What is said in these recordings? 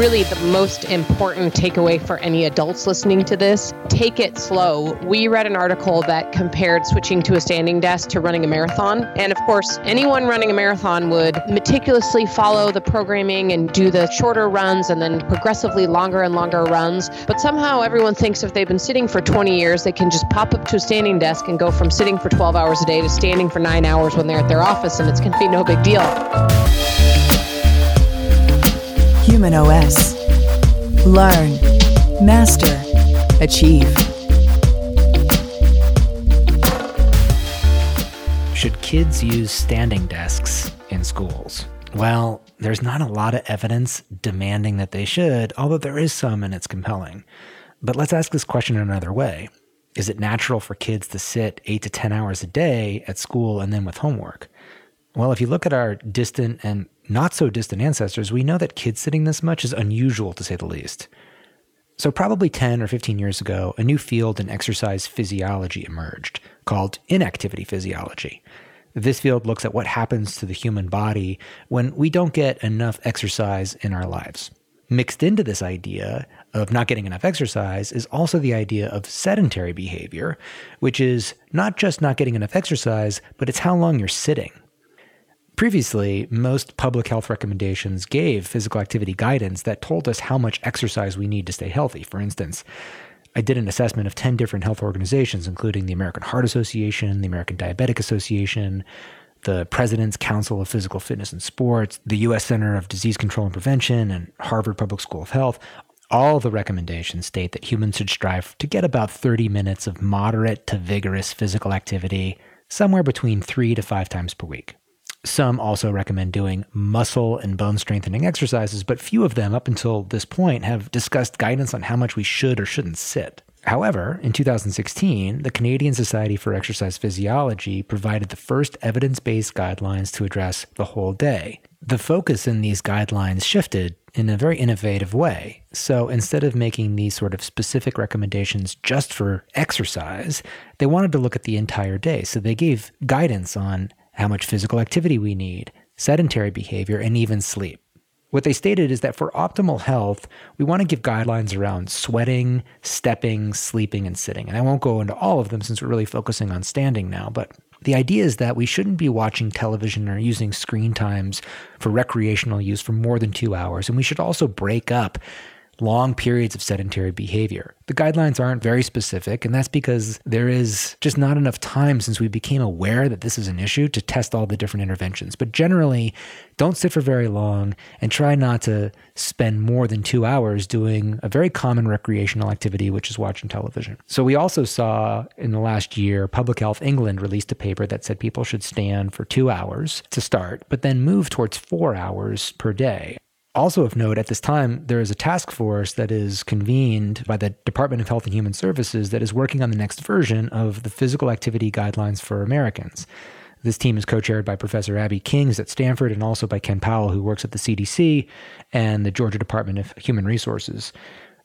really the most important takeaway for any adults listening to this. Take it slow. We read an article that compared switching to a standing desk to running a marathon. And of course, anyone running a marathon would meticulously follow the programming and do the shorter runs and then progressively longer and longer runs. But somehow everyone thinks if they've been sitting for 20 years, they can just pop up to a standing desk and go from sitting for 12 hours a day to standing for nine hours when they're at their office, and it's going to be no big deal. humanOS. Learn, master, achieve. Should kids use standing desks in schools? Well, there's not a lot of evidence demanding that they should, although there is some and it's compelling. But let's ask this question in another way. Is it natural for kids to sit eight to 10 hours a day at school and then with homework? Well, if you look at our distant and not so distant ancestors, we know that kids sitting this much is unusual to say the least. So, probably 10 or 15 years ago, a new field in exercise physiology emerged called inactivity physiology. This field looks at what happens to the human body when we don't get enough exercise in our lives. Mixed into this idea of not getting enough exercise is also the idea of sedentary behavior, which is not just not getting enough exercise, but it's how long you're sitting. Previously, most public health recommendations gave physical activity guidance that told us how much exercise we need to stay healthy. For instance, I did an assessment of 10 different health organizations, including the American Heart Association, the American Diabetic Association, the President's Council of Physical Fitness and Sports, the U.S. Center of Disease Control and Prevention, and Harvard Public School of Health. All the recommendations state that humans should strive to get about 30 minutes of moderate to vigorous physical activity, somewhere between three to five times per week. Some also recommend doing muscle and bone strengthening exercises, but few of them up until this point have discussed guidance on how much we should or shouldn't sit. However, in 2016, the Canadian Society for Exercise Physiology provided the first evidence based guidelines to address the whole day. The focus in these guidelines shifted in a very innovative way. So instead of making these sort of specific recommendations just for exercise, they wanted to look at the entire day. So they gave guidance on how much physical activity we need, sedentary behavior, and even sleep. What they stated is that for optimal health, we want to give guidelines around sweating, stepping, sleeping, and sitting. And I won't go into all of them since we're really focusing on standing now, but the idea is that we shouldn't be watching television or using screen times for recreational use for more than two hours. And we should also break up long periods of sedentary behavior. The guidelines aren't very specific, and that's because there is just not enough time since we became aware that this is an issue to test all the different interventions. But generally, don't sit for very long and try not to spend more than two hours doing a very common recreational activity, which is watching television. So, we also saw in the last year, Public Health England released a paper that said people should stand for two hours to start, but then move towards four hours per day. Also, of note, at this time, there is a task force that is convened by the Department of Health and Human Services that is working on the next version of the physical activity guidelines for Americans. This team is co chaired by Professor Abby Kings at Stanford and also by Ken Powell, who works at the CDC and the Georgia Department of Human Resources.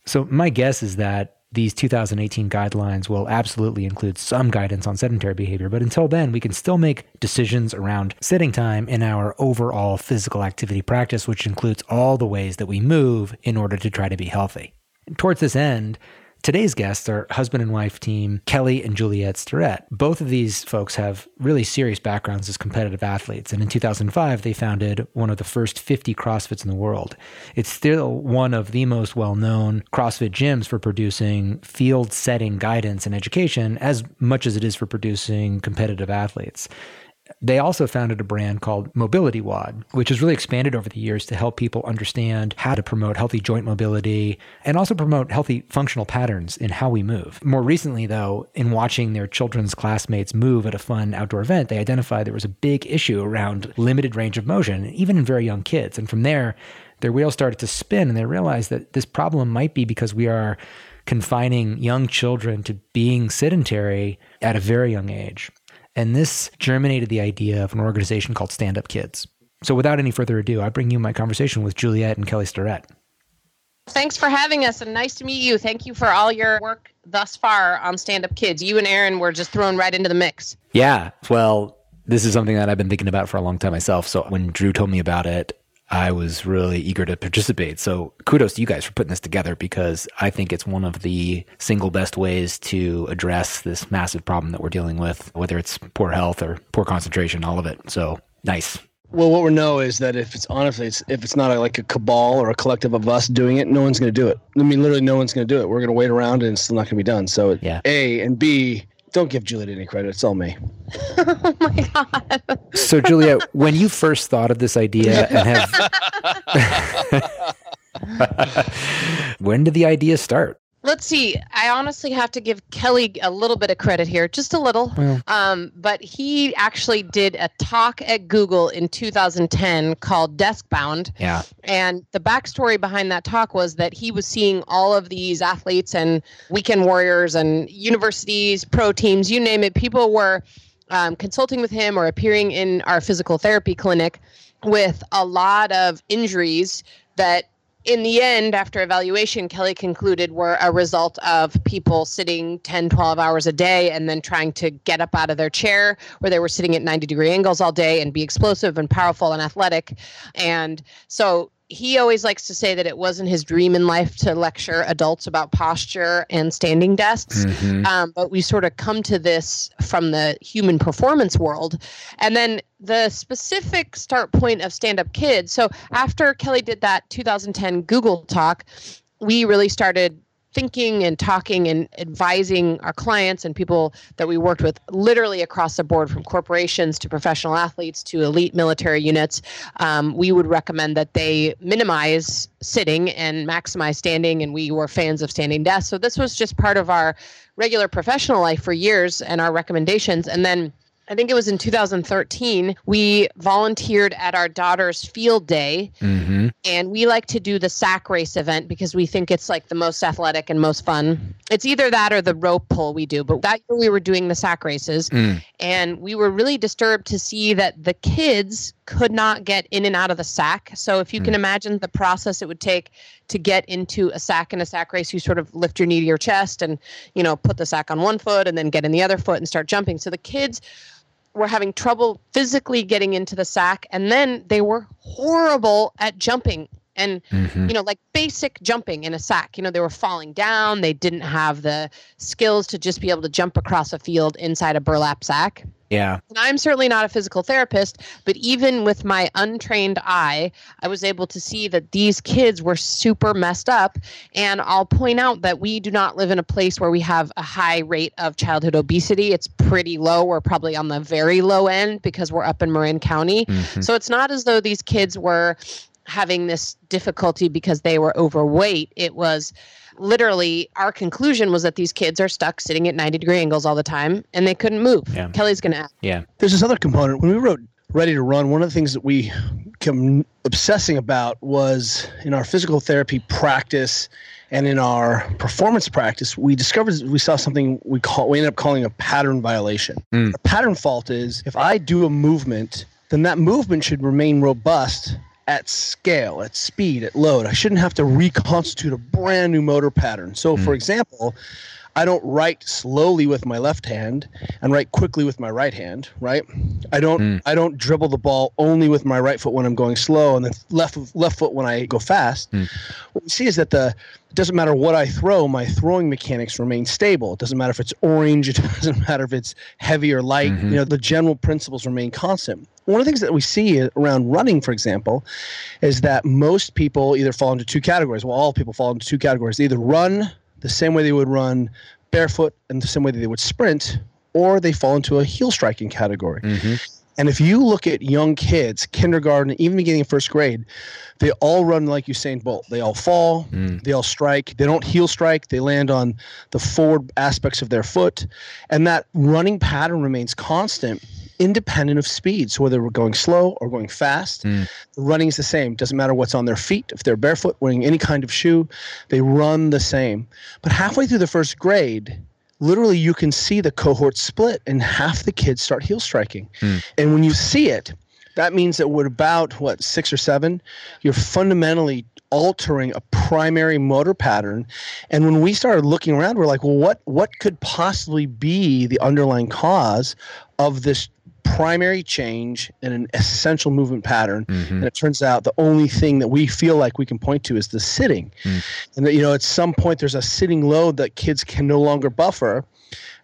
So, my guess is that these 2018 guidelines will absolutely include some guidance on sedentary behavior, but until then, we can still make decisions around sitting time in our overall physical activity practice, which includes all the ways that we move in order to try to be healthy. And towards this end, Today's guests are husband and wife team Kelly and Juliet Starrett. Both of these folks have really serious backgrounds as competitive athletes, and in 2005 they founded one of the first 50 CrossFits in the world. It's still one of the most well-known CrossFit gyms for producing field-setting guidance and education as much as it is for producing competitive athletes. They also founded a brand called Mobility WOD, which has really expanded over the years to help people understand how to promote healthy joint mobility and also promote healthy functional patterns in how we move. More recently, though, in watching their children's classmates move at a fun outdoor event, they identified there was a big issue around limited range of motion, even in very young kids. And from there, their wheels started to spin and they realized that this problem might be because we are confining young children to being sedentary at a very young age. And this germinated the idea of an organization called Stand Up Kids. So without any further ado, I bring you my conversation with Juliet and Kelly Starrett. Thanks for having us and nice to meet you. Thank you for all your work thus far on Stand Up Kids. You and Aaron were just thrown right into the mix. Yeah. Well, this is something that I've been thinking about for a long time myself. So when Drew told me about it, I was really eager to participate. So kudos to you guys for putting this together because I think it's one of the single best ways to address this massive problem that we're dealing with, whether it's poor health or poor concentration, all of it. So nice. Well, what we know is that if it's honestly, it's, if it's not a, like a cabal or a collective of us doing it, no one's going to do it. I mean, literally, no one's going to do it. We're going to wait around, and it's still not going to be done. So, Yeah. A and B, don't give Juliet any credit. It's all me. oh my god. So, Julia, when you first thought of this idea and have. when did the idea start? Let's see. I honestly have to give Kelly a little bit of credit here, just a little. Well. Um, but he actually did a talk at Google in 2010 called Deskbound. Yeah. And the backstory behind that talk was that he was seeing all of these athletes and weekend warriors and universities, pro teams, you name it. People were um, consulting with him or appearing in our physical therapy clinic with a lot of injuries that in the end, after evaluation, Kelly concluded were a result of people sitting 10, 12 hours a day and then trying to get up out of their chair, where they were sitting at 90 degree angles all day and be explosive and powerful and athletic. And so he always likes to say that it wasn't his dream in life to lecture adults about posture and standing desks. Mhm. Um, but we sort of come to this from the human performance world. And then the specific start point of Stand Up Kids. So after Kelly did that 2010 Google talk, we really started thinking and talking and advising our clients and people that we worked with literally across the board from corporations to professional athletes to elite military units um, we would recommend that they minimize sitting and maximize standing and we were fans of standing desks so this was just part of our regular professional life for years and our recommendations. And then I think it was in 2013. We volunteered at our daughter's field day Mhm. and we like to do the sack race event because we think it's like the most athletic and most fun. It's either that or the rope pull we do, but that year we were doing the sack races Mm. and we were really disturbed to see that the kids could not get in and out of the sack. So if you can imagine the process it would take to get into a sack in a sack race, you sort of lift your knee to your chest and, you know, put the sack on one foot and then get in the other foot and start jumping. So the kids were having trouble physically getting into the sack and then they were horrible at jumping and Mhm. you know like basic jumping in a sack you know they were falling down they didn't have the skills to just be able to jump across a field inside a burlap sack Yeah. and I'm certainly not a physical therapist, but even with my untrained eye, I was able to see that these kids were super messed up. And I'll point out that we do not live in a place where we have a high rate of childhood obesity. It's pretty low. We're probably on the very low end because we're up in Marin County. Mhm. So it's not as though these kids were having this difficulty because they were overweight. It was literally our conclusion was that these kids are stuck sitting at 90 degree angles all the time and they couldn't move. Yeah. Kelly's going to ask. Yeah. There's this other component. When we wrote Ready to Run, one of the things that we come obsessing about was in our physical therapy practice and in our performance practice, we discovered we saw something we call we ended up calling a pattern violation. Mm. A pattern fault is if I do a movement, then that movement should remain robust at scale, at speed, at load. I shouldn't have to reconstitute a brand new motor pattern. So, for example, I don't write slowly with my left hand and write quickly with my right hand, right? I don't Mm. I don't dribble the ball only with my right foot when I'm going slow and then left left foot when I go fast. Mm. What we see is that the it doesn't matter what I throw, my throwing mechanics remain stable. It doesn't matter if it's orange, it doesn't matter if it's heavy or light. Mhm. You know, the general principles remain constant. One of the things that we see around running, for example, is that most people either fall into two categories. Well, all people fall into two categories. They either run the same way they would run barefoot and the same way that they would sprint, or they fall into a heel striking category. Mhm. And if you look at young kids, kindergarten, even beginning of first grade, they all run like Usain Bolt. They all fall, Mm. they all strike. They don't heel strike. They land on the forward aspects of their foot. And that running pattern remains constant, independent of speed. So whether we're going slow or going fast, Mm. the running is the same. Doesn't matter what's on their feet. If they're barefoot, wearing any kind of shoe, they run the same. But halfway through the first grade, literally you can see the cohort split and half the kids start heel striking. Hmm. And when you see it, that means that we're about what six or seven, you're fundamentally altering a primary motor pattern. And when we started looking around, we're like, well, what what could possibly be the underlying cause of this primary change and an essential movement pattern. Mm-hmm. And it turns out the only thing that we feel like we can point to is the sitting. Mm. And that, you know, at some point there's a sitting load that kids can no longer buffer.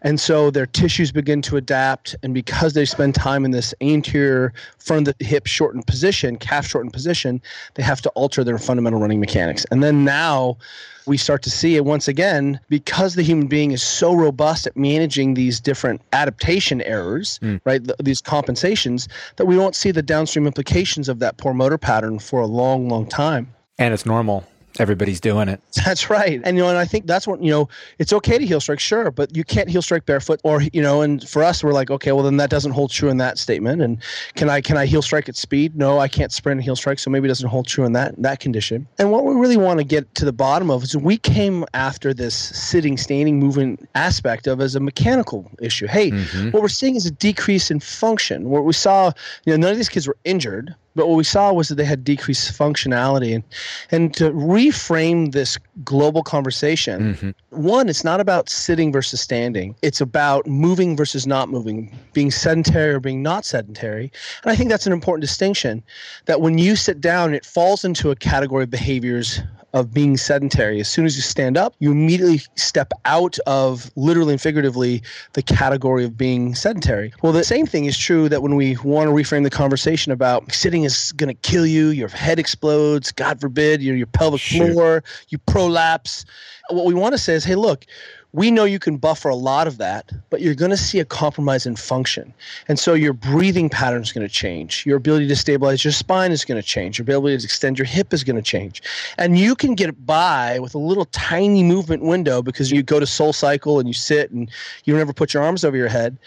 And so their tissues begin to adapt. And because they spend time in this anterior front of the hip shortened position, calf shortened position, they have to alter their fundamental running mechanics. And then now we start to see it once again because the human being is so robust at managing these different adaptation errors, mm. right? Th- these compensations that we won't see the downstream implications of that poor motor pattern for a long, long time. And it's normal everybody's doing it. That's right. And you know, and I think that's what, you know, it's okay to heel strike, sure, but you can't heel strike barefoot or, you know, and for us we're like, okay, well then that doesn't hold true in that statement. And can I can I heel strike at speed? No, I can't sprint and heel strike, so maybe it doesn't hold true in that that condition. And what we really want to get to the bottom of is we came after this sitting, standing, movement aspect of as a mechanical issue. Hey, mm-hmm. what we're seeing is a decrease in function. What we saw, you know, none of these kids were injured, but what we saw was that they had decreased functionality. And, and to reframe this global conversation, mm-hmm. one, it's not about sitting versus standing, it's about moving versus not moving, being sedentary or being not sedentary. And I think that's an important distinction that when you sit down, it falls into a category of behaviors of being sedentary. As soon as you stand up, you immediately step out of literally and figuratively the category of being sedentary. Well, the same thing is true that when we want to reframe the conversation about sitting is going to kill you, your head explodes, God forbid, your, your pelvic sure. floor, you prolapse. What we want to say is, hey, look, we know you can buffer a lot of that, but you're going to see a compromise in function. And so your breathing pattern is going to change. Your ability to stabilize your spine is going to change. Your ability to extend your hip is going to change. And you can get by with a little tiny movement window because you go to SoulCycle and you sit and you don't put your arms over your head.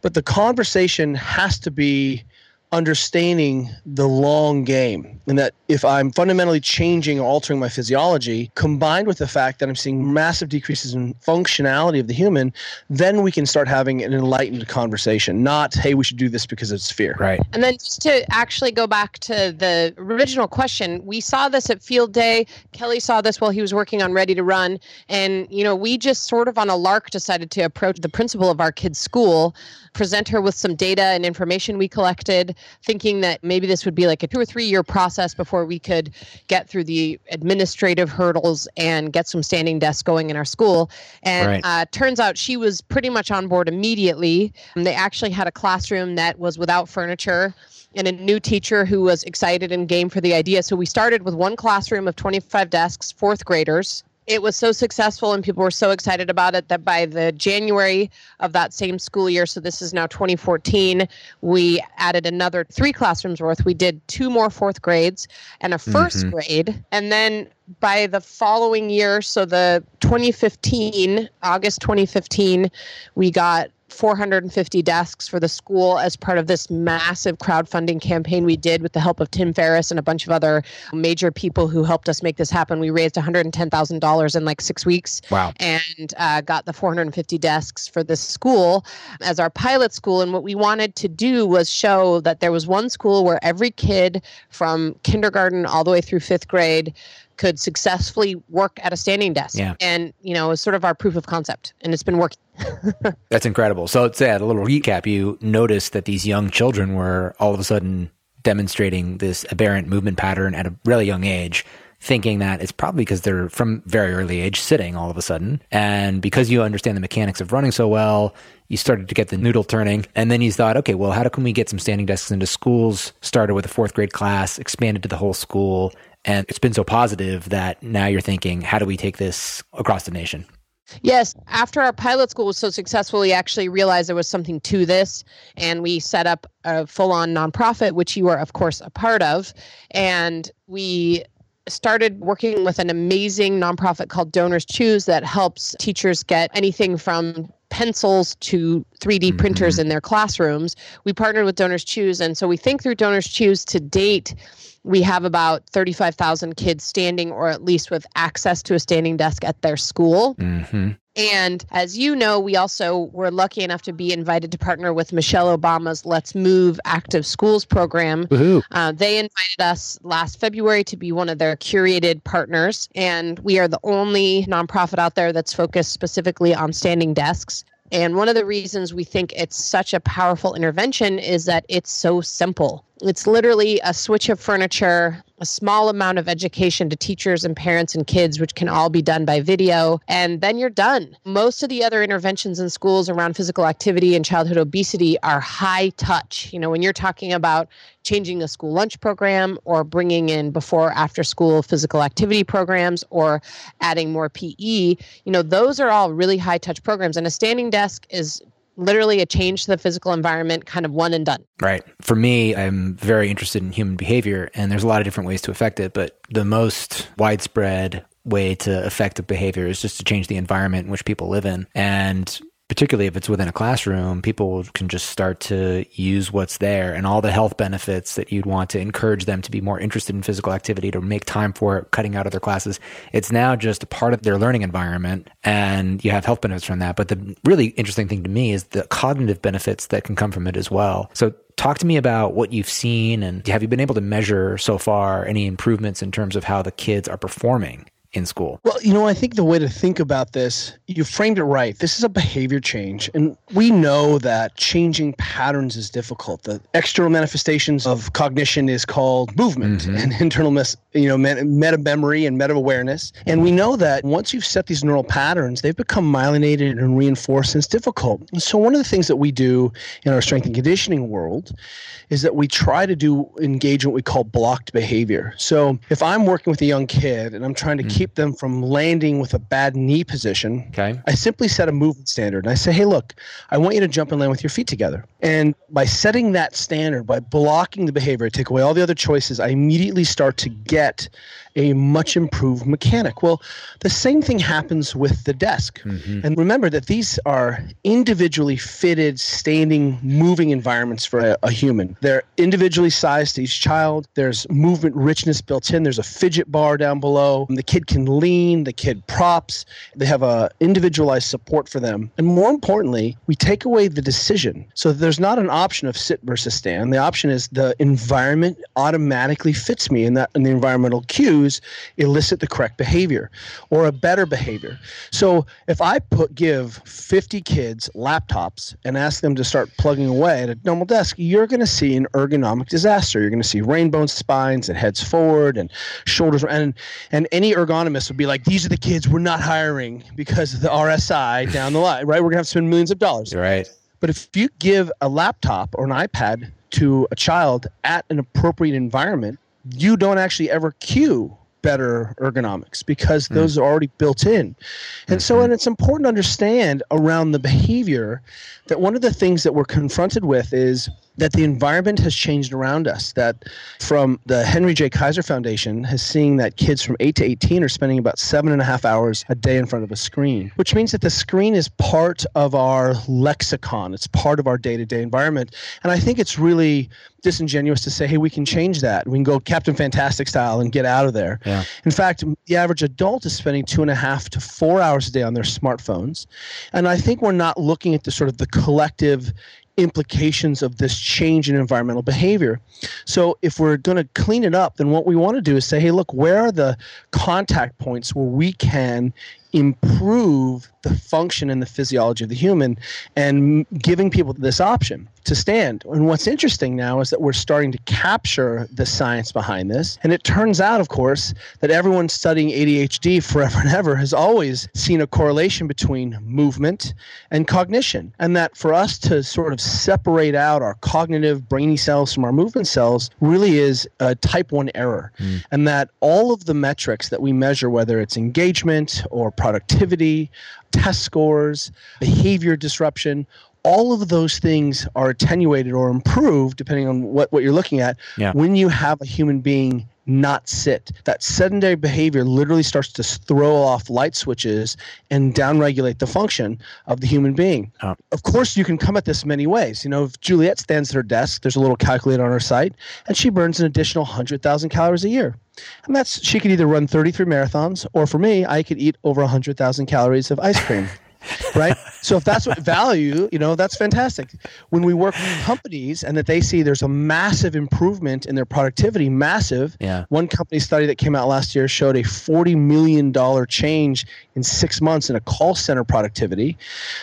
But the conversation has to be understanding the long game and that if i'm fundamentally changing or altering my physiology combined with the fact that i'm seeing massive decreases in functionality of the human then we can start having an enlightened conversation not hey we should do this because it's fear. Right. And then just to actually go back to the original question we saw this at field day. Kelly saw this while he was working on ready to run. And you know we just sort of on a lark decided to approach the principal of our kids school present her with some data and information we collected thinking that maybe this would be like a two or three year process before we could get through the administrative hurdles and get some standing desks going in our school. And right. uh, turns out she was pretty much on board immediately. And they actually had a classroom that was without furniture and a new teacher who was excited and game for the idea. So we started with one classroom of 25 desks, fourth graders it was so successful and people were so excited about it that by the January of that same school year, so this is now 2014, we added another three classrooms worth. We did two more fourth grades and a 1st mm-hmm. grade. And then by the following year, so the 2015, August 2015, we got 450 desks for the school as part of this massive crowdfunding campaign we did with the help of Tim Ferriss and a bunch of other major people who helped us make this happen. We raised $110,000 in like six weeks. Wow. And uh, got the 450 desks for this school as our pilot school. And what we wanted to do was show that there was one school where every kid from kindergarten all the way through fifth grade could successfully work at a standing desk. Yeah. And, you know, it's sort of our proof of concept. And it's been working. That's incredible. So, to add a little recap, you noticed that these young children were all of a sudden demonstrating this aberrant movement pattern at a really young age thinking that it's probably because they're from very early age sitting all of a sudden. And because you understand the mechanics of running so well, you started to get the noodle turning. And then you thought, okay, well, how can we get some standing desks into schools? Started with a fourth grade class, expanded to the whole school. And it's been so positive that now you're thinking, how do we take this across the nation? Yes, after our pilot school was so successful, we actually realized there was something to this, and we set up a full on nonprofit, which you are, of course, a part of. And we started working with an amazing nonprofit called DonorsChoose that helps teachers get anything from pencils to 3D mm-hmm. printers in their classrooms. We partnered with DonorsChoose, and so we think through DonorsChoose to date, we have about 35,000 kids standing or at least with access to a standing desk at their school. Mm-hmm. And as you know, we also were lucky enough to be invited to partner with Michelle Obama's Let's Move Active Schools program. Uh, they invited us last February to be one of their curated partners. And we are the only nonprofit out there that's focused specifically on standing desks And one of the reasons we think it's such a powerful intervention is that it's so simple. It's literally a switch of furniture, a small amount of education to teachers and parents and kids, which can all be done by video, and then you're done. Most of the other interventions in schools around physical activity and childhood obesity are high touch. You know, when you're talking about changing a school lunch program or bringing in before after school physical activity programs or adding more PE, you know, those are all really high touch programs. And a standing desk is literally a change to the physical environment, kind of one and done. Right. For me, I'm very interested in human behavior, and there's a lot of different ways to affect it, but the most widespread way to affect the behavior is just to change the environment in which people live in. And particularly if it's within a classroom, people can just start to use what's there and all the health benefits that you'd want to encourage them to be more interested in physical activity, to make time for it, cutting out other classes. It's now just a part of their learning environment and you have health benefits from that. But the really interesting thing to me is the cognitive benefits that can come from it as well. So talk to me about what you've seen and have you been able to measure so far any improvements in terms of how the kids are performing in school? Well, you know, I think the way to think about this, you framed it right. This is a behavior change. And we know that changing patterns is difficult. The external manifestations of cognition is called movement mm-hmm. and internal, mes- you know, meta memory and meta awareness. And we know that once you've set these neural patterns, they've become myelinated and reinforced, and it's difficult. And so, one of the things that we do in our strength and conditioning world is that we try to do engage what we call blocked behavior. So, if I'm working with a young kid and I'm trying to mm-hmm keep them from landing with a bad knee position, okay. I simply set a movement standard. And I say, hey, look, I want you to jump and land with your feet together. And by setting that standard, by blocking the behavior, I take away all the other choices, I immediately start to get a much improved mechanic. Well, the same thing happens with the desk. Mm-hmm. And remember that these are individually fitted, standing, moving environments for a, a, human. They're individually sized to each child. There's movement richness built in. There's a fidget bar down below. The kid can lean, the kid props. They have a individualized support for them. And more importantly, we take away the decision. So there's not an option of sit versus stand. The option is the environment automatically fits me in that in the environmental cues elicit the correct behavior or a better behavior. So if I put give 50 kids laptops and ask them to start plugging away at a normal desk, you're going to see an ergonomic disaster. You're going to see rainbow spines and heads forward and shoulders and and any ergonomist would be like, these are the kids we're not hiring because of the RSI down the line, right? We're going to have to spend millions of dollars. Right. But if you give a laptop or an iPad to a child at an appropriate environment, you don't actually ever cue better ergonomics because hmm. those mm. are already built in. And so, and it's important to understand around the behavior that one of the things that we're confronted with is that the environment has changed around us. That from the Henry J. Kaiser Foundation has seen that kids from 8 to 18 are spending about seven and a half hours a day in front of a screen, which means that the screen is part of our lexicon. It's part of our day to day environment. And I think it's really disingenuous to say, hey, we can change that. We can go Captain Fantastic style and get out of there. Yeah. In fact, the average adult is spending two and a half to four hours a day on their smartphones. And I think we're not looking at the sort of the collective implications of this change in environmental behavior. So, if we're going to clean it up, then what we want to do is say, hey, look, where are the contact points where we can improve the function and the physiology of the human and giving people this option to stand. And what's interesting now is that we're starting to capture the science behind this. And it turns out, of course, that everyone studying ADHD forever and ever has always seen a correlation between movement and cognition. And that for us to sort of separate out our cognitive brainy cells from our movement cells really is a type 1 error. Mm. And that all of the metrics that we measure, whether it's engagement or productivity, test scores, behavior disruption, all of those things are attenuated or improved depending on what, what you're looking at yeah. when you have a human being not sit. That sedentary behavior literally starts to throw off light switches and downregulate the function of the human being. Oh. Of course, you can come at this many ways. You know, if Juliet stands at her desk, there's a little calculator on her site, and she burns an additional 100,000 calories a year. And that's she could either run 33 marathons, or for me, I could eat over 100,000 calories of ice cream. right? so if that's what value, you know, that's fantastic. When we work with companies and that they see there's a massive improvement in their productivity, massive. Yeah. One company study that came out last year showed a $40 million change in six months in a call center productivity.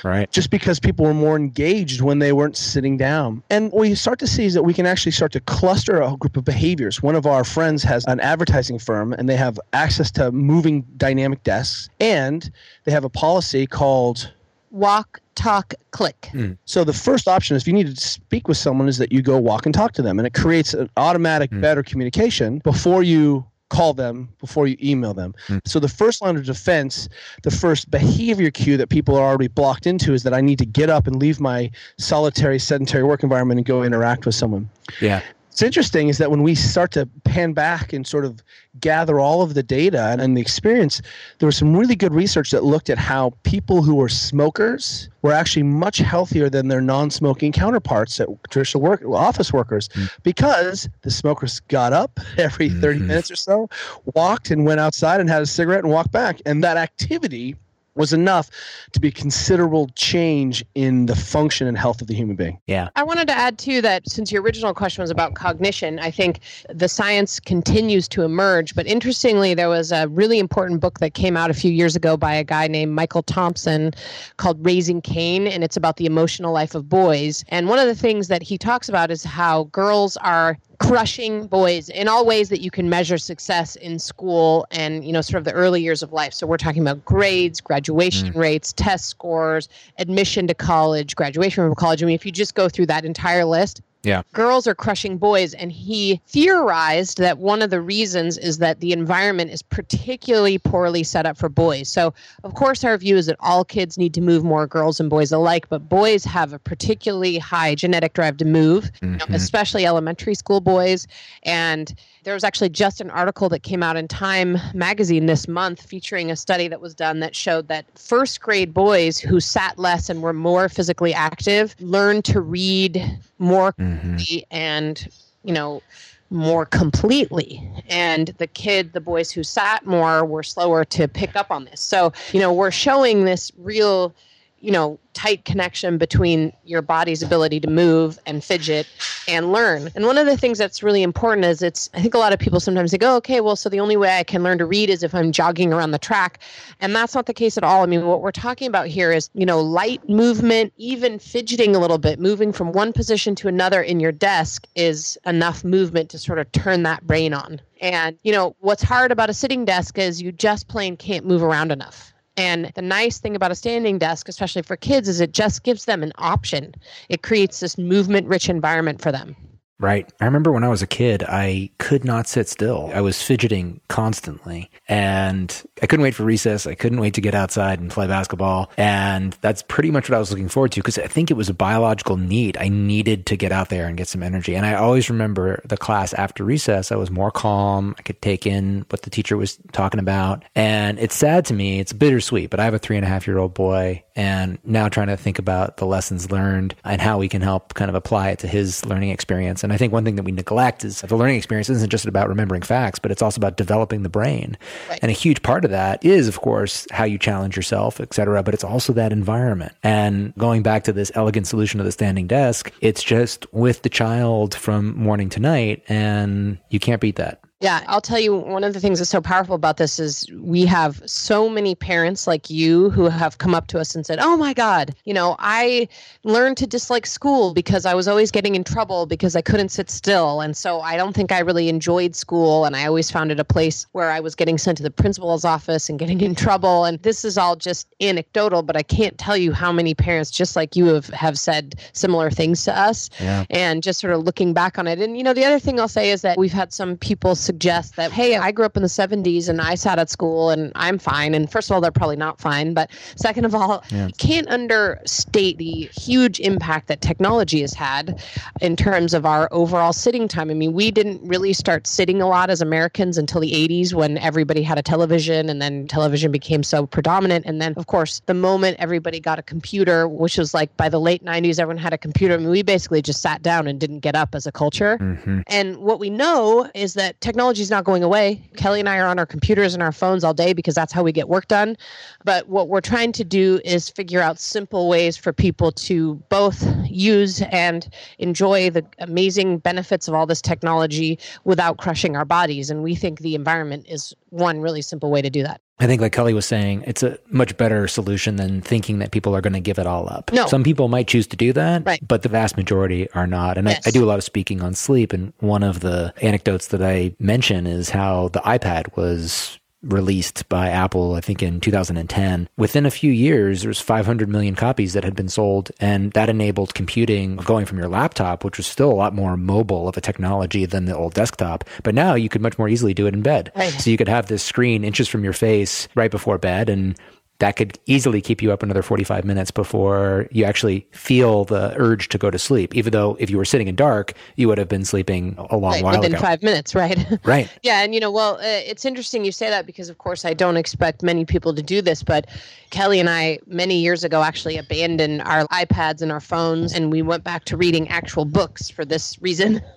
Right. Just because people were more engaged when they weren't sitting down. And what you start to see is that we can actually start to cluster a group of behaviors. One of our friends has an advertising firm and they have access to moving dynamic desks and they have a policy called Walk, talk, click. Hmm. so the first option is if you need to speak with someone is that you go walk and talk to them and it creates an automatic hmm. better communication before you call them before you email them. Hmm. So the first line of defense, the first behavior cue that people are already blocked into is that I need to get up and leave my solitary sedentary work environment and go interact with someone. Yeah. What's interesting is that when we start to pan back and sort of gather all of the data and, and the experience, there was some really good research that looked at how people who were smokers were actually much healthier than their non-smoking counterparts at traditional work office workers. Hmm. Because the smokers got up every 30 mm-hmm. minutes or so, walked and went outside and had a cigarette and walked back. And that activity was enough to be considerable change in the function and health of the human being. Yeah. I wanted to add too that since your original question was about cognition, I think the science continues to emerge. But interestingly, there was a really important book that came out a few years ago by a guy named Michael Thompson called Raising Cain, and it's about the emotional life of boys. And one of the things that he talks about is how girls are crushing boys in all ways that you can measure success in school and you know sort of the early years of life. So we're talking about grades graduation mm. rates test scores admission to college graduation from college. I mean if you just go through that entire list Yeah. girls are crushing boys and he theorized that one of the reasons is that the environment is particularly poorly set up for boys. So of course our view is that all kids need to move more girls and boys alike but boys have a particularly high genetic drive to move you know, mm-hmm. especially elementary school boys. And there was actually just an article that came out in Time magazine this month featuring a study that was done that showed that first grade boys who sat less and were more physically active learned to read more mm-hmm. quickly and, you know, more completely. And the kid, the boys who sat more were slower to pick up on this. So, you know, we're showing this real you know, tight connection between your body's ability to move and fidget and learn. And one of the things that's really important is it's, I think a lot of people sometimes they go, oh, okay, well, so the only way I can learn to read is if I'm jogging around the track. And that's not the case at all. I mean, what we're talking about here is, you know, light movement, even fidgeting a little bit, moving from one position to another in your desk is enough movement to sort of turn that brain on. And, you know, what's hard about a sitting desk is you just plain can't move around enough. And the nice thing about a standing desk, especially for kids, is it just gives them an option. It creates this movement rich environment for them. Right. I remember when I was a kid, I could not sit still. I was fidgeting constantly and I couldn't wait for recess. I couldn't wait to get outside and play basketball. And that's pretty much what I was looking forward to because I think it was a biological need. I needed to get out there and get some energy. And I always remember the class after recess, I was more calm. I could take in what the teacher was talking about. And it's sad to me. It's bittersweet, but I have a three and a half year old boy and now trying to think about the lessons learned and how we can help kind of apply it to his learning experience. And I think one thing that we neglect is the learning experience isn't just about remembering facts, but it's also about developing the brain. Right. And a huge part of that is, of course, how you challenge yourself, et cetera, but it's also that environment. And going back to this elegant solution of the standing desk, it's just with the child from morning to night, and you can't beat that. Yeah, I'll tell you one of the things that's so powerful about this is we have so many parents like you who have come up to us and said, "Oh my god, you know, I learned to dislike school because I was always getting in trouble because I couldn't sit still, and so I don't think I really enjoyed school and I always found it a place where I was getting sent to the principal's office and getting in trouble and this is all just anecdotal, but I can't tell you how many parents just like you have have said similar things to us Yeah. and just sort of looking back on it. And you know, the other thing I'll say is that we've had some people suggest that, hey, I grew up in the 70s and I sat at school and I'm fine. And first of all, they're probably not fine. But second of all, Yeah. can't understate the huge impact that technology has had in terms of our overall sitting time. I mean, we didn't really start sitting a lot as Americans until the 80s when everybody had a television and then television became so predominant. And then, of course, the moment everybody got a computer, which was like by the late 90s, everyone had a computer. I mean, we basically just sat down and didn't get up as a culture. Mm-hmm. And what we know is that technology is not going away. Kelly and I are on our computers and our phones all day because that's how we get work done. But what we're trying to do is figure out simple ways for people to both use and enjoy the amazing benefits of all this technology without crushing our bodies. And we think the environment is one really simple way to do that. I think, like Kelly was saying, it's a much better solution than thinking that people are going to give it all up. No. Some people might choose to do that, Right. but the vast majority are not. And Yes. I, I do a lot of speaking on sleep. And one of the anecdotes that I mention is how the iPad was released by Apple, I think in 2010. Within a few years, there was 500 million copies that had been sold, and that enabled computing going from your laptop, which was still a lot more mobile of a technology than the old desktop. But now you could much more easily do it in bed. Right. So you could have this screen inches from your face right before bed and that could easily keep you up another 45 minutes before you actually feel the urge to go to sleep. Even though if you were sitting in dark, you would have been sleeping a long Right, while within ago. five minutes, right? Right. Yeah, and you know, well, uh, it's interesting you say that because, of course, I don't expect many people to do this, but Kelly and I, many years ago, actually abandoned our iPads and our phones, and we went back to reading actual books for this reason.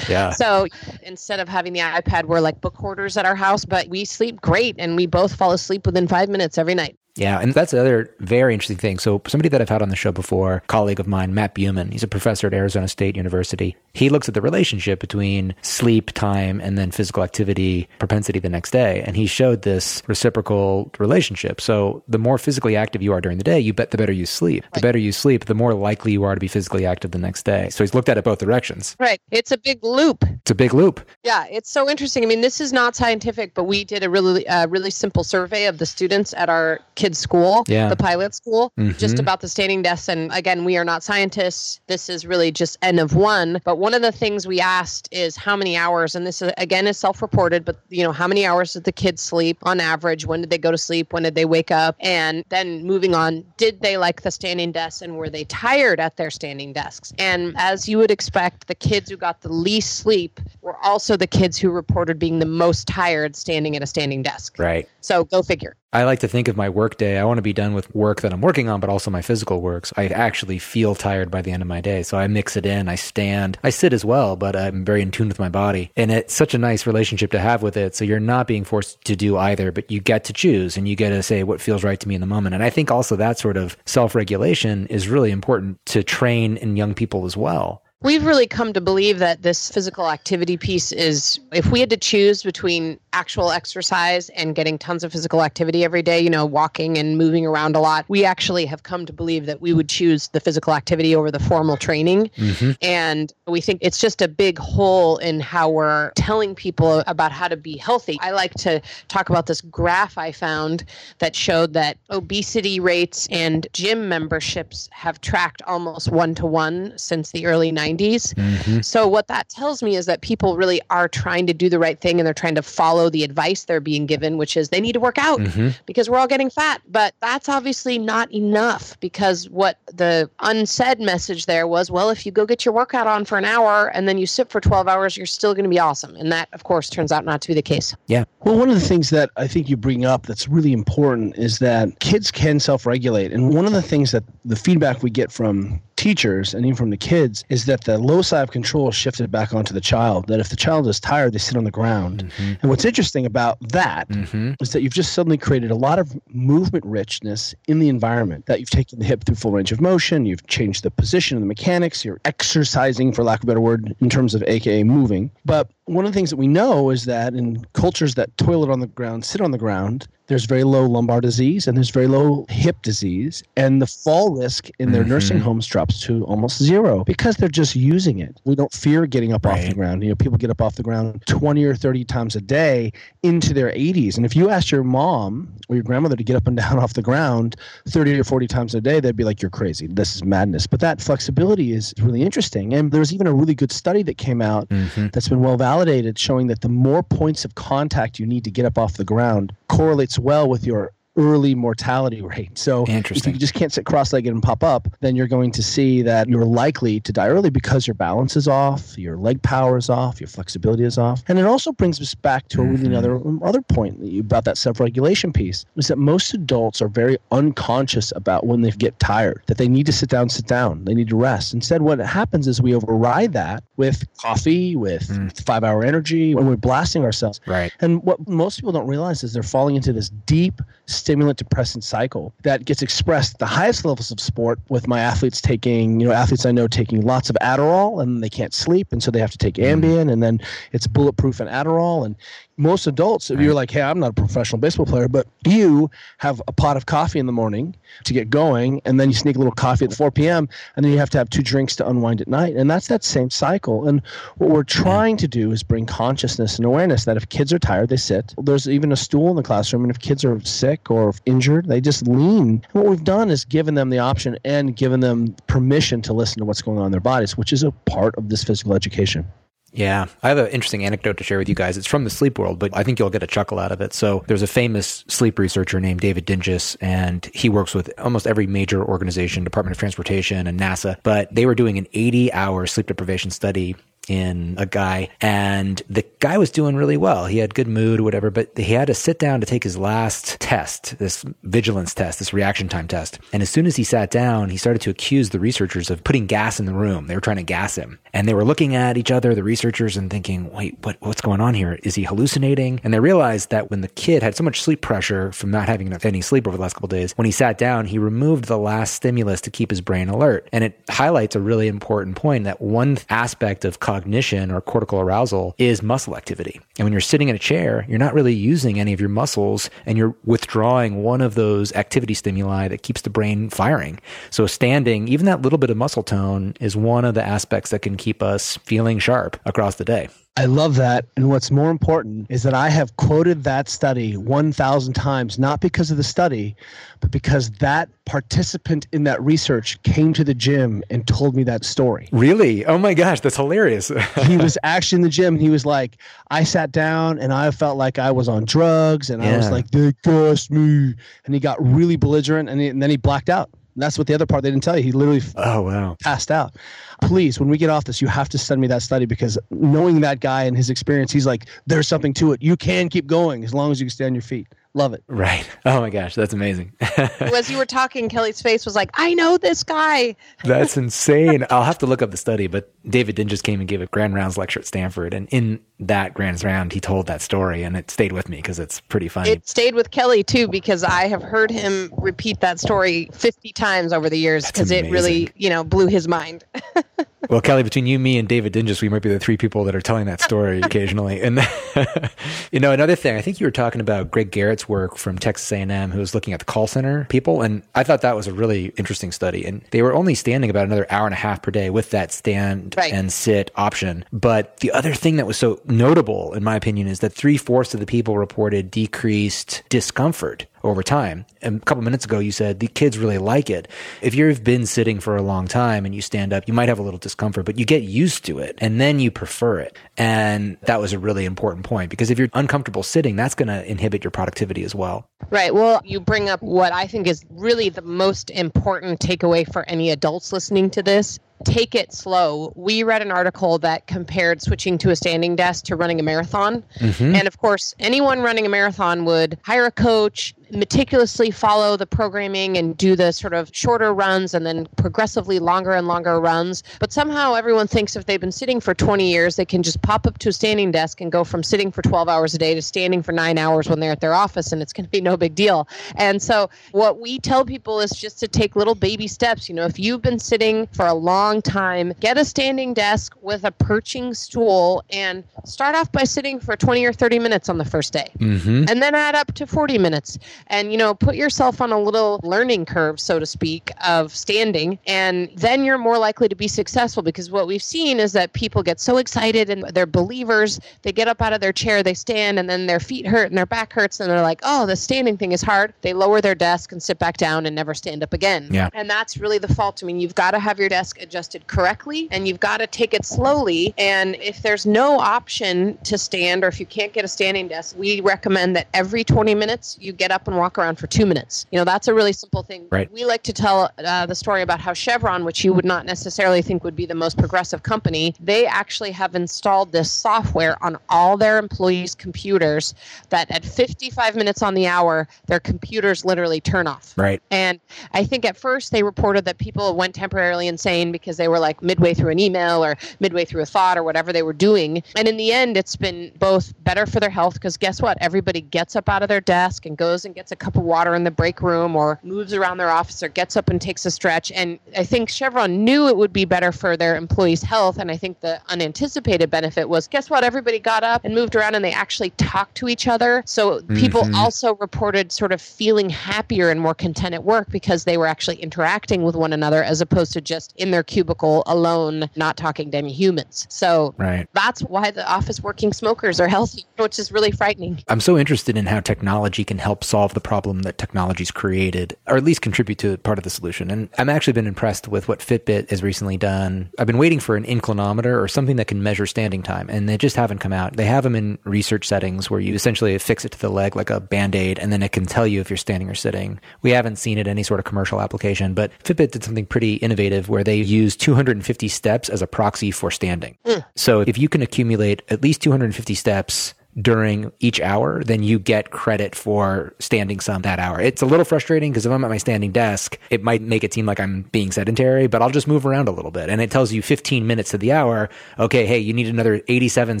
Yeah. so instead of having the iPad, we're like book hoarders at our house, but we sleep great, and we both fall asleep within five minutes every night. Yeah, and that's the other very interesting thing. So, somebody that I've had on the show before, colleague of mine, Matt Buman, he's a professor at Arizona State University. He looks at the relationship between sleep time and then physical activity propensity the next day, and he showed this reciprocal relationship. So, the more physically active you are during the day, you bet the better you sleep. The better you sleep, the more likely you are to be physically active the next day. So, he's looked at it both directions. Right. It's a big loop. It's a big loop. Yeah, it's so interesting. I mean, this is not scientific, but we did a really, uh, really simple survey of the students at our kids' school, Yeah. the pilot school, just Mhm. about the standing desks. And again, we are not scientists. This is really just N of one. But one of the things we asked is how many hours, and this is, again is self-reported, but you know, how many hours did the kids sleep on average? When did they go to sleep? When did they wake up? And then moving on, did they like the standing desks and were they tired at their standing desks? And as you would expect, the kids who got the least sleep were also the kids who reported being the most tired standing at a standing desk. Right. So go figure. I like to think of my work day. I want to be done with work that I'm working on, but also my physical works. I actually feel tired by the end of my day. So I mix it in. I stand. I sit as well, but I'm very in tune with my body. And it's such a nice relationship to have with it. So you're not being forced to do either, but you get to choose and you get to say what feels right to me in the moment. And I think also that sort of self regulation is really important to train in young people as well. We've really come to believe that this physical activity piece is, if we had to choose between actual exercise and getting tons of physical activity every day, you know, walking and moving around a lot, we actually have come to believe that we would choose the physical activity over the formal training. Mm-hmm. And we think it's just a big hole in how we're telling people about how to be healthy. I like to talk about this graph I found that showed that obesity rates and gym memberships have tracked almost one to one since the early 90s. Mm-hmm. So, what that tells me is that people really are trying to do the right thing and they're trying to follow the advice they're being given, which is they need to work out mm-hmm. because we're all getting fat. But that's obviously not enough because what the unsaid message there was well, if you go get your workout on for an hour and then you sit for 12 hours, you're still going to be awesome. And that, of course, turns out not to be the case. Yeah. Well, one of the things that I think you bring up that's really important is that kids can self regulate. And one of the things that the feedback we get from teachers and even from the kids is that the loci of control shifted back onto the child. That if the child is tired, they sit on the ground. Mm-hmm. And what's interesting about that mm-hmm. is that you've just suddenly created a lot of movement richness in the environment. That you've taken the hip through full range of motion, you've changed the position of the mechanics, you're exercising, for lack of a better word, in terms of AKA moving. But one of the things that we know is that in cultures that toilet on the ground, sit on the ground, there's very low lumbar disease and there's very low hip disease. And the fall risk in their mm-hmm. nursing homes drops to almost zero because they're just using it. We don't fear getting up off the ground. You know, people get up off the ground 20 or 30 times a day into their 80s. And if you asked your mom or your grandmother to get up and down off the ground 30 or 40 times a day, they'd be like, you're crazy. This is madness. But that flexibility is really interesting. And there's even a really good study that came out mm-hmm. that's been well validated showing that the more points of contact you need to get up off the ground correlates well with your early mortality rate. So if you just can't sit cross-legged and pop up, then you're going to see that you're likely to die early because your balance is off, your leg power is off, your flexibility is off. And it also brings us back to a really another other point that you- about that self-regulation piece is that most adults are very unconscious about when they get tired, that they need to sit down, sit down, they need to rest. Instead, what happens is we override that with coffee, with mm. five-hour energy, when we're blasting ourselves. Right. And what most people don't realize is they're falling into this deep stimulant depressant cycle that gets expressed at the highest levels of sport with my athletes taking, you know, athletes I know taking lots of Adderall and they can't sleep and so they have to take mm. Ambien and then it's bulletproof and Adderall and most adults if you're like, "Hey, I'm not a professional baseball player, but you have a pot of coffee in the morning to get going and then you sneak a little coffee at 4 p.m. and then you have to have two drinks to unwind at night." And that's that same cycle. And what we're trying to do is bring consciousness and awareness that if kids are tired, they sit. There's even a stool in the classroom, and if kids are sick or injured, they just lean. And what we've done is given them the option and given them permission to listen to what's going on in their bodies, which is a part of this physical education. Yeah, I have an interesting anecdote to share with you guys. It's from the sleep world, but I think you'll get a chuckle out of it. So, there's a famous sleep researcher named David Dinges, and he works with almost every major organization, Department of Transportation and NASA. But they were doing an 80 hour sleep deprivation study in a guy and the guy was doing really well. He had good mood or whatever, but he had to sit down to take his last test, this vigilance test, this reaction time test. And as soon as he sat down, he started to accuse the researchers of putting gas in the room. They were trying to gas him. And they were looking at each other, the researchers, and thinking, wait, what, what's going on here? Is he hallucinating? And they realized that when the kid had so much sleep pressure from not having enough any sleep over the last couple days, when he sat down, he removed the last stimulus to keep his brain alert. And it highlights a really important point that one aspect of cognition or cortical arousal is muscle activity. And when you're sitting in a chair, you're not really using any of your muscles and you're withdrawing one of those activity stimuli that keeps the brain firing. So standing, even that little bit of muscle tone is one of the aspects that can keep us feeling sharp across the day. I love that. And what's more important is that I have quoted that study 1,000 times, not because of the study, but because that participant in that research came to the gym and told me that story. Really? Oh my gosh, that's hilarious. he was actually in the gym and he was like, I sat down and I felt like I was on drugs and I was Yeah. like, they gassed me. And he got really belligerent and, he, and then he blacked out. And that's what the other part they didn't tell you. He literally oh wow. passed out. Please, when we get off this, you have to send me that study because knowing that guy and his experience, he's like, there's something to it. You can keep going as long as you can stay on your feet. Love it. Right. Oh my gosh, that's amazing. As you were talking, Kelly's face was like, I know this guy. That's insane. I'll have to look up the study, but David Dinges just came and gave a grand rounds lecture at Stanford. And in that grand round, he told that story and it stayed with me because it's pretty funny. It stayed with Kelly too because I have heard him repeat that story 50 times over the years because it really, you know, blew his mind. well, Kelly, between you, me, and David Dinges, we might be the three people that are telling that story occasionally. And you know, another thing, I think you were talking about Greg Garrett's work from Texas A&M, who was looking at the call center people, and I thought that was a really interesting study. And they were only standing about another hour and a half per day with that stand Right. and sit option. But the other thing that was so notable, in my opinion, is that three fourths of the people reported decreased discomfort over time. And a couple minutes ago, you said the kids really like it. If you've been sitting for a long time and you stand up, you might have a little discomfort, but you get used to it and then you prefer it. And that was a really important point because if you're uncomfortable sitting, that's going to inhibit your productivity as well. Right. Well, you bring up what I think is really the most important takeaway for any adults listening to this. Take it slow. We read an article that compared switching to a standing desk to running a marathon. Mm-hmm. And of course, anyone running a marathon would hire a coach, meticulously follow the programming and do the sort of shorter runs and then progressively longer and longer runs. But somehow everyone thinks if they've been sitting for 20 years, they can just pop up to a standing desk and go from sitting for 12 hours a day to standing for nine hours when they're at their office and it's going to be no big deal. And so what we tell people is just to take little baby steps. You know, if you've been sitting for a long time, get a standing desk with a perching stool and start off by sitting for 20 or 30 minutes on the first day. Mm-hmm. and then add up to 40 minutes. And you know put yourself on a little learning curve so to speak of standing and then you're more likely to be successful because what we've seen is that people get so excited and they're believers they get up out of their chair they stand and then their feet hurt and their back hurts and they're like oh the standing thing is hard. They lower their desk and sit back down and never stand up again. Yeah. and that's really the fault. I mean you've got to have your desk adjusted adjusted correctly and you've got to take it slowly. And if there's no option to stand or if you can't get a standing desk, we recommend that every 20 minutes you get up and walk around for two minutes. You know, that's a really simple thing. Right. We like to tell uh, the story about how Chevron, which you would not necessarily think would be the most progressive company, they actually have installed this software on all their employees' computers that at 55 minutes on the hour, their computers literally turn off. Right. And I think at first they reported that people went temporarily insane because they were like midway through an email or midway through a thought or whatever they were doing. And in the end, it's been both better for their health because guess what? Everybody gets up out of their desk and goes and gets a cup of water in the break room or moves around their office or gets up and takes a stretch. And I think Chevron knew it would be better for their employees' health. And I think the unanticipated benefit was guess what? Everybody got up and moved around and they actually talked to each other. So people Mhm. also reported sort of feeling happier and more content at work because they were actually interacting with one another as opposed to just in their cubicle alone, not talking to any humans. So Right. that's why the office working smokers are healthy, which is really frightening. I'm so interested in how technology can help solve the problem that technology's created, or at least contribute to part of the solution. And I'm actually been impressed with what Fitbit has recently done. I've been waiting for an inclinometer or something that can measure standing time, and they just haven't come out. They have them in research settings where you essentially affix it to the leg like a band aid, and then it can tell you if you're standing or sitting. We haven't seen it in any sort of commercial application, but Fitbit did something pretty innovative where they use 250 steps as a proxy for standing. Hmm. So if you can accumulate at least 250 steps during each hour, then you get credit for standing some that hour. It's a little frustrating because if I'm at my standing desk, it might make it seem like I'm being sedentary, but I'll just move around a little bit. And it tells you 15 minutes to the hour. Okay, hey, you need another 87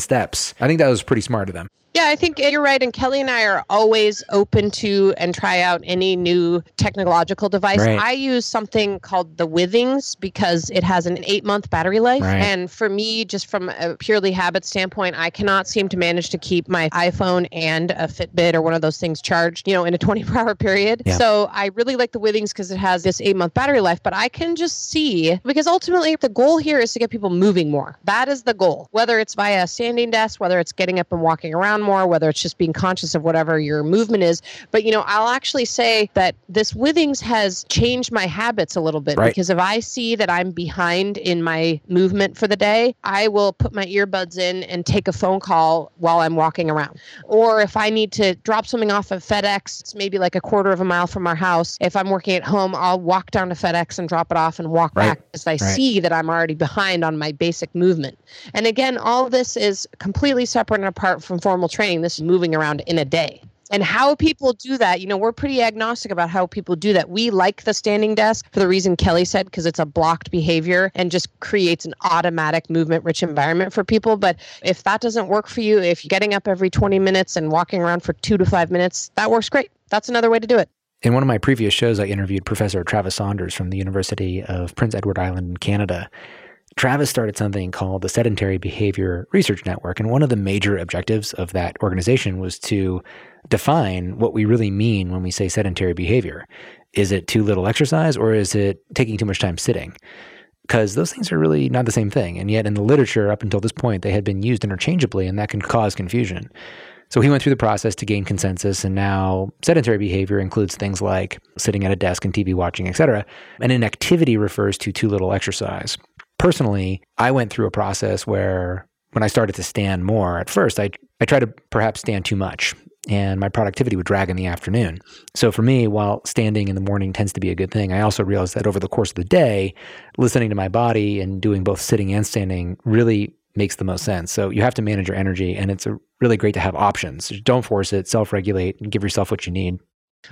steps. I think that was pretty smart of them. Yeah, I think you're right. And Kelly and I are always open to and try out any new technological device. Right. I use something called the Withings because it has an eight month battery life. Right. And for me, just from a purely habit standpoint, I cannot seem to manage to keep my iPhone and a Fitbit or one of those things charged, you know, in a 24 hour period. Yeah. So I really like the Withings because it has this eight month battery life. But I can just see because ultimately the goal here is to get people moving more. That is the goal, whether it's via a standing desk, whether it's getting up and walking around more, whether it's just being conscious of whatever your movement is. But, you know, I'll actually say that this Withings has changed my habits a little bit Right. because if I see that I'm behind in my movement for the day, I will put my earbuds in and take a phone call while I'm walking around. Or if I need to drop something off of FedEx, it's maybe like a quarter of a mile from our house. If I'm working at home, I'll walk down to FedEx and drop it off and walk Right. back because I see that I'm already behind on my basic movement. And again, all of this is completely separate and apart from formal training. This is moving around in a day. And how people do that, you know, we're pretty agnostic about how people do that. We like the standing desk for the reason Kelly said, because it's a blocked behavior and just creates an automatic movement rich environment for people. But if that doesn't work for you, if getting up every 20 minutes and walking around for two to five minutes, that works great. That's another way to do it. In one of my previous shows, I interviewed Professor Travis Saunders from the University of Prince Edward Island in Canada. Travis started something called the Sedentary Behavior Research Network. And one of the major objectives of that organization was to define what we really mean when we say sedentary behavior. Is it too little exercise or is it taking too much time sitting? Because those things are really not the same thing. And yet, in the literature up until this point, they had been used interchangeably, and that can cause confusion. So he went through the process to gain consensus, and now sedentary behavior includes things like sitting at a desk and TV watching, etc. And inactivity refers to too little exercise. Personally, I went through a process where when I started to stand more, at first I I tried to perhaps stand too much, and my productivity would drag in the afternoon. So for me, while standing in the morning tends to be a good thing, I also realized that over the course of the day, listening to my body and doing both sitting and standing really makes the most sense. So you have to manage your energy, and it's really great to have options. Don't force it, self regulate, and give yourself what you need.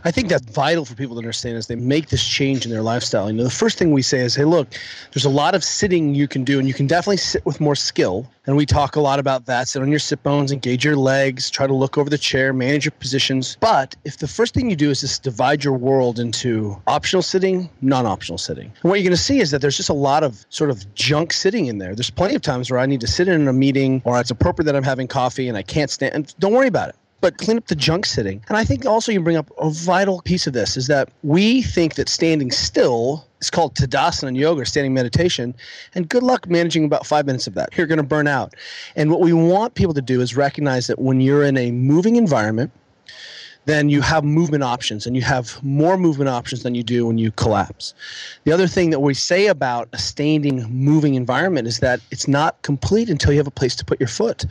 I think that's vital for people to understand as they make this change in their lifestyle. You know, the first thing we say is, hey, look, there's a lot of sitting you can do, and you can definitely sit with more skill. And we talk a lot about that. Sit on your sit bones, engage your legs, try to look over the chair, manage your positions. But if the first thing you do is just divide your world into optional sitting, non optional sitting, and what you're going to see is that there's just a lot of sort of junk sitting in there. There's plenty of times where I need to sit in a meeting or it's appropriate that I'm having coffee and I can't stand, and don't worry about it but clean up the junk sitting. And I think also you bring up a vital piece of this is that we think that standing still is called Tadasana in yoga, standing meditation. And good luck managing about five minutes of that. You're going to burn out. And what we want people to do is recognize that when you're in a moving environment, then you have movement options and you have more movement options than you do when you collapse. The other thing that we say about a standing, moving environment is that it's not complete until you have a place to put your foot.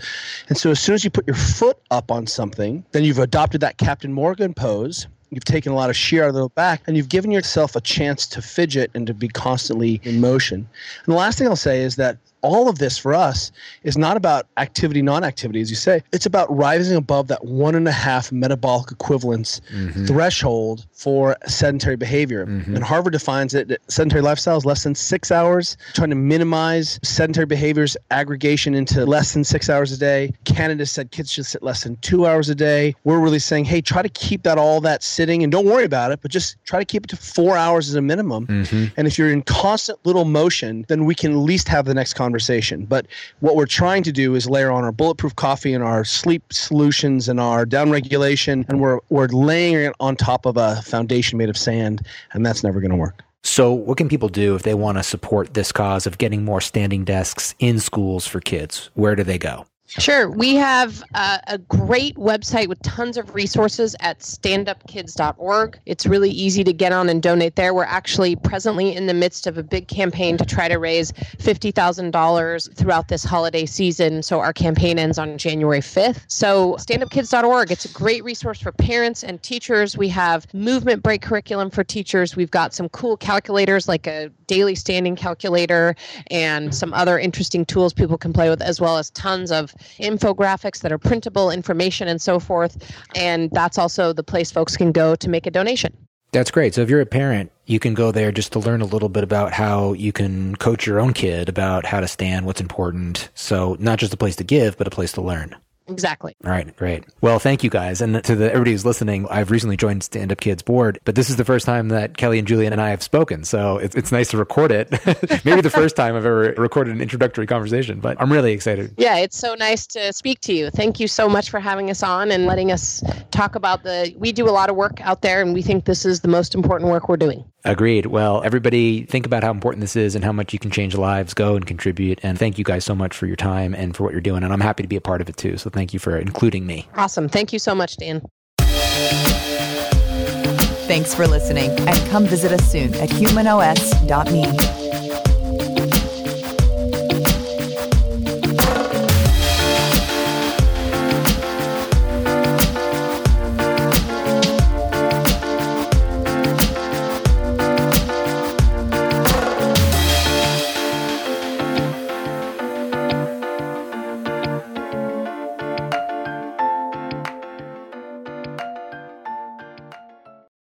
And so as soon as you put your foot up on something, then you've adopted that Captain Morgan pose you've taken a lot of shear out of the back, and you've given yourself a chance to fidget and to be constantly in motion. And the last thing I'll say is that all of this for us is not about activity, non activity, as you say. It's about rising above that one and a half metabolic equivalence mm-hmm. threshold for sedentary behavior. Mm-hmm. And Harvard defines it that sedentary lifestyle is less than six hours, trying to minimize sedentary behaviors aggregation into less than six hours a day. Canada said kids should sit less than two hours a day. We're really saying, hey, try to keep that all that sitting and don't worry about it, but just try to keep it to four hours as a minimum. Mm-hmm. And if you're in constant little motion, then we can at least have the next conversation conversation. But what we're trying to do is layer on our bulletproof coffee and our sleep solutions and our down regulation, and we're we're laying it on top of a foundation made of sand, and that's never going to work. So, what can people do if they want to support this cause of getting more standing desks in schools for kids? Where do they go? Sure. We have uh, a great website with tons of resources at standupkids.org. It's really easy to get on and donate there. We're actually presently in the midst of a big campaign to try to raise $50,000 throughout this holiday season. So our campaign ends on January 5th. So standupkids.org, it's a great resource for parents and teachers. We have movement break curriculum for teachers. We've got some cool calculators like a daily standing calculator and some other interesting tools people can play with, as well as tons of infographics that are printable, information, and so forth. And that's also the place folks can go to make a donation. That's great. So if you're a parent, you can go there just to learn a little bit about how you can coach your own kid about how to stand, what's important. So not just a place to give, but a place to learn. Exactly. All right, great. Well, thank you guys. And to the, everybody who's listening, I've recently joined Stand Up Kids board, but this is the first time that Kelly and Juliet and I have spoken. So it's, it's nice to record it. Maybe the first time I've ever recorded an introductory conversation, but I'm really excited. Yeah, it's so nice to speak to you. Thank you so much for having us on and letting us talk about the. We do a lot of work out there, and we think this is the most important work we're doing. Agreed. Well, everybody think about how important this is and how much you can change lives. Go and contribute. And thank you guys so much for your time and for what you're doing. And I'm happy to be a part of it too. So thank you for including me. Awesome. Thank you so much, Dan. Thanks for listening and come visit us soon at humanos.me.